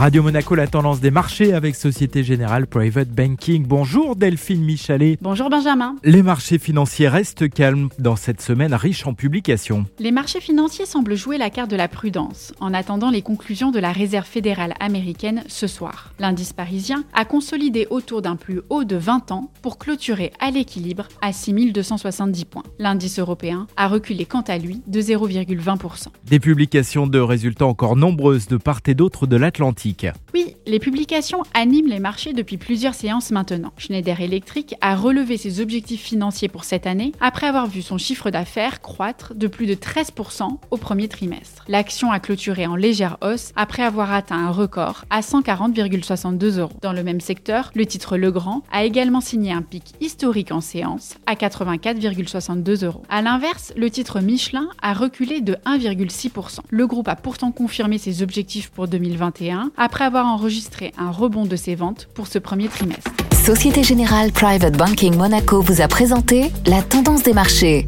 Radio Monaco, la tendance des marchés avec Société Générale Private Banking. Bonjour Delphine Michalet. Bonjour Benjamin. Les marchés financiers restent calmes dans cette semaine riche en publications. Les marchés financiers semblent jouer la carte de la prudence en attendant les conclusions de la Réserve fédérale américaine ce soir. L'indice parisien a consolidé autour d'un plus haut de 20 ans pour clôturer à l'équilibre à 6270 points. L'indice européen a reculé quant à lui de 0,20%. Des publications de résultats encore nombreuses de part et d'autre de l'Atlantique. Oui, les publications animent les marchés depuis plusieurs séances maintenant. Schneider Electric a relevé ses objectifs financiers pour cette année après avoir vu son chiffre d'affaires croître de plus de 13% au premier trimestre. L'action a clôturé en légère hausse après avoir atteint un record à 140,62 euros. Dans le même secteur, le titre Legrand a également signé un pic historique en séance à 84,62 euros. A l'inverse, le titre Michelin a reculé de 1,6%. Le groupe a pourtant confirmé ses objectifs pour 2021 après avoir un rebond de ses ventes pour ce premier trimestre. Société Générale Private Banking Monaco vous a présenté la tendance des marchés.